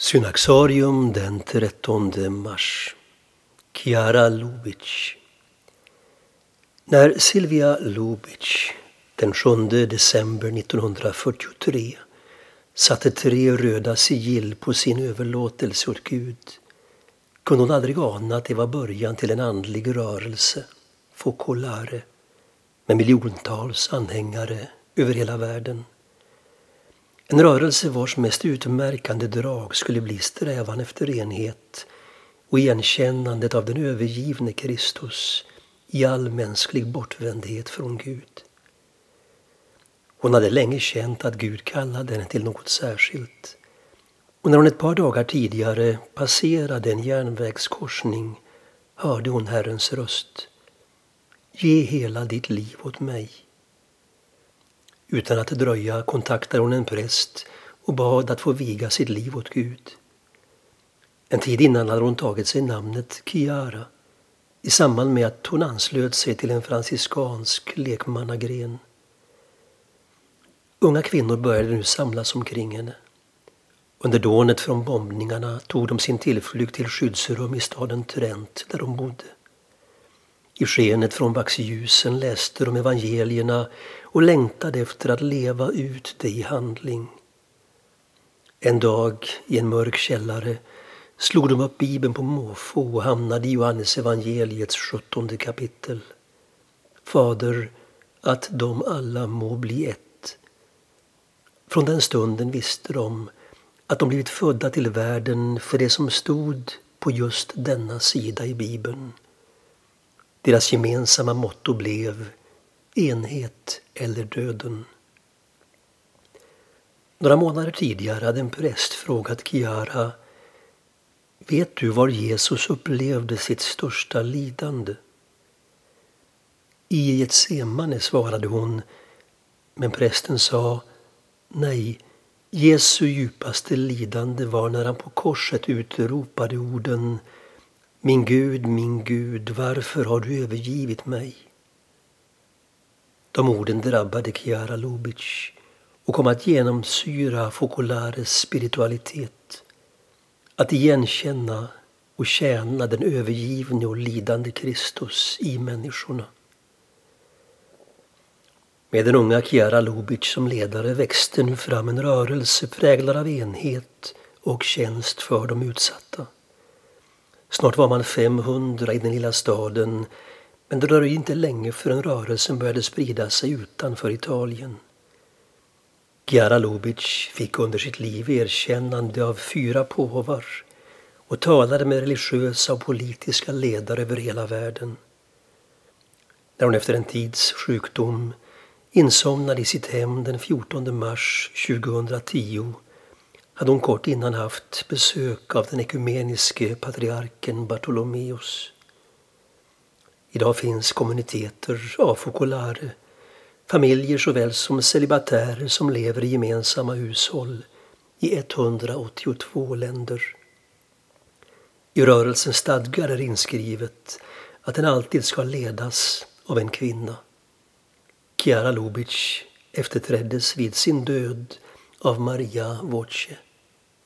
Synaxarium den 13 mars. Chiara Lubic. När Silvia Lubic den 7 december 1943 satte tre röda sigill på sin överlåtelse åt Gud kunde hon aldrig ana att det var början till en andlig rörelse, Focolare, med miljontals anhängare över hela världen. En rörelse vars mest utmärkande drag skulle bli strävan efter enhet och igenkännandet av den övergivne Kristus i all mänsklig bortvändhet från Gud. Hon hade länge känt att Gud kallade henne till något särskilt. Och när hon ett par dagar tidigare passerade en järnvägskorsning hörde hon Herrens röst. Ge hela ditt liv åt mig. Utan att dröja kontaktade hon en präst och bad att få viga sitt liv åt Gud. En tid innan hade hon tagit sig namnet Chiara i samband med att hon anslöt sig till en franciskansk lekmannagren. Unga kvinnor började nu samlas omkring henne. Under dånet från bombningarna tog de sin tillflykt till skyddsrum i staden Trent där de bodde. I skenet från vaxljusen läste de evangelierna och längtade efter att leva ut det i handling. En dag i en mörk källare slog de upp Bibeln på måfå och hamnade i Johannes evangeliets sjuttonde kapitel. Fader, att de alla må bli ett. Från den stunden visste de att de blivit födda till världen för det som stod på just denna sida i Bibeln. Deras gemensamma motto blev enhet eller döden. Några månader tidigare hade en präst frågat Chiara Vet du var Jesus upplevde sitt största lidande? I Getsemane svarade hon, men prästen sa Nej, Jesu djupaste lidande var när han på korset utropade orden min Gud, min Gud, varför har du övergivit mig? De orden drabbade Chiara Lubic och kom att genomsyra Focolares spiritualitet. Att igenkänna och tjäna den övergivne och lidande Kristus i människorna. Med den unga Chiara Lubic som ledare växte nu fram en rörelse präglad av enhet och tjänst för de utsatta. Snart var man 500 i den lilla staden men det dröjde inte länge förrän rörelsen började sprida sig utanför Italien. Giara Lubic fick under sitt liv erkännande av fyra påvar och talade med religiösa och politiska ledare över hela världen. När hon efter en tids sjukdom insomnade i sitt hem den 14 mars 2010 hade hon kort innan haft besök av den ekumeniske patriarken Bartolomeus. Idag finns kommuniteter av focolare, familjer såväl som celibatärer som lever i gemensamma hushåll i 182 länder. I rörelsens stadgar är inskrivet att den alltid ska ledas av en kvinna. Chiara Lubitsch efterträddes vid sin död av Maria Voce.